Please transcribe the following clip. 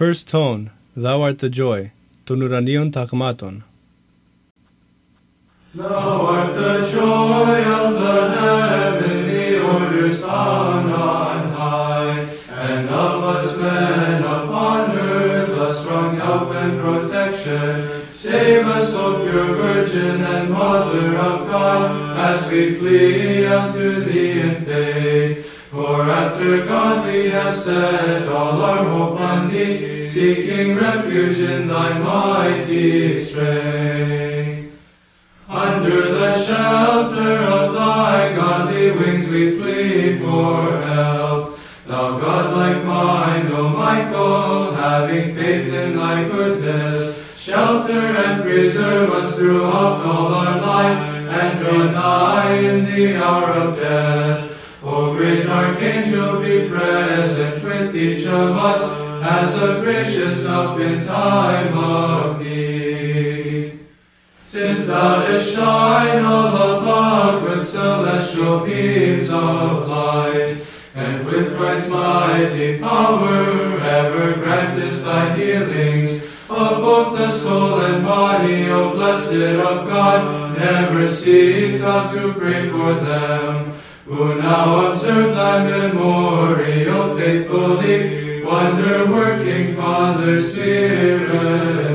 First tone, Thou art the joy, Ton ouranion tagmaton. Thou art the joy of the heavenly orders found on high, and of us men upon earth a strong help and protection. Save us, O pure Virgin and Mother of God, as we flee unto Thee in faith. For after God we have set all our hope on Thee, seeking refuge in Thy mighty strength. Under the shelter of Thy godly wings we flee for help. Thou godlike mind, O Michael, having faith in Thy goodness, shelter and preserve us throughout all our life, and draw in the hour of death. Great Archangel, be present with each of us as a gracious help in time of need. Since thou dost shine all about with celestial beams of light, and with Christ's mighty power ever grantest thy healings of both the soul and body, O blessed of God, never cease thou to pray for them, who now observe thy memorial faithfully, wonder working Father Spirit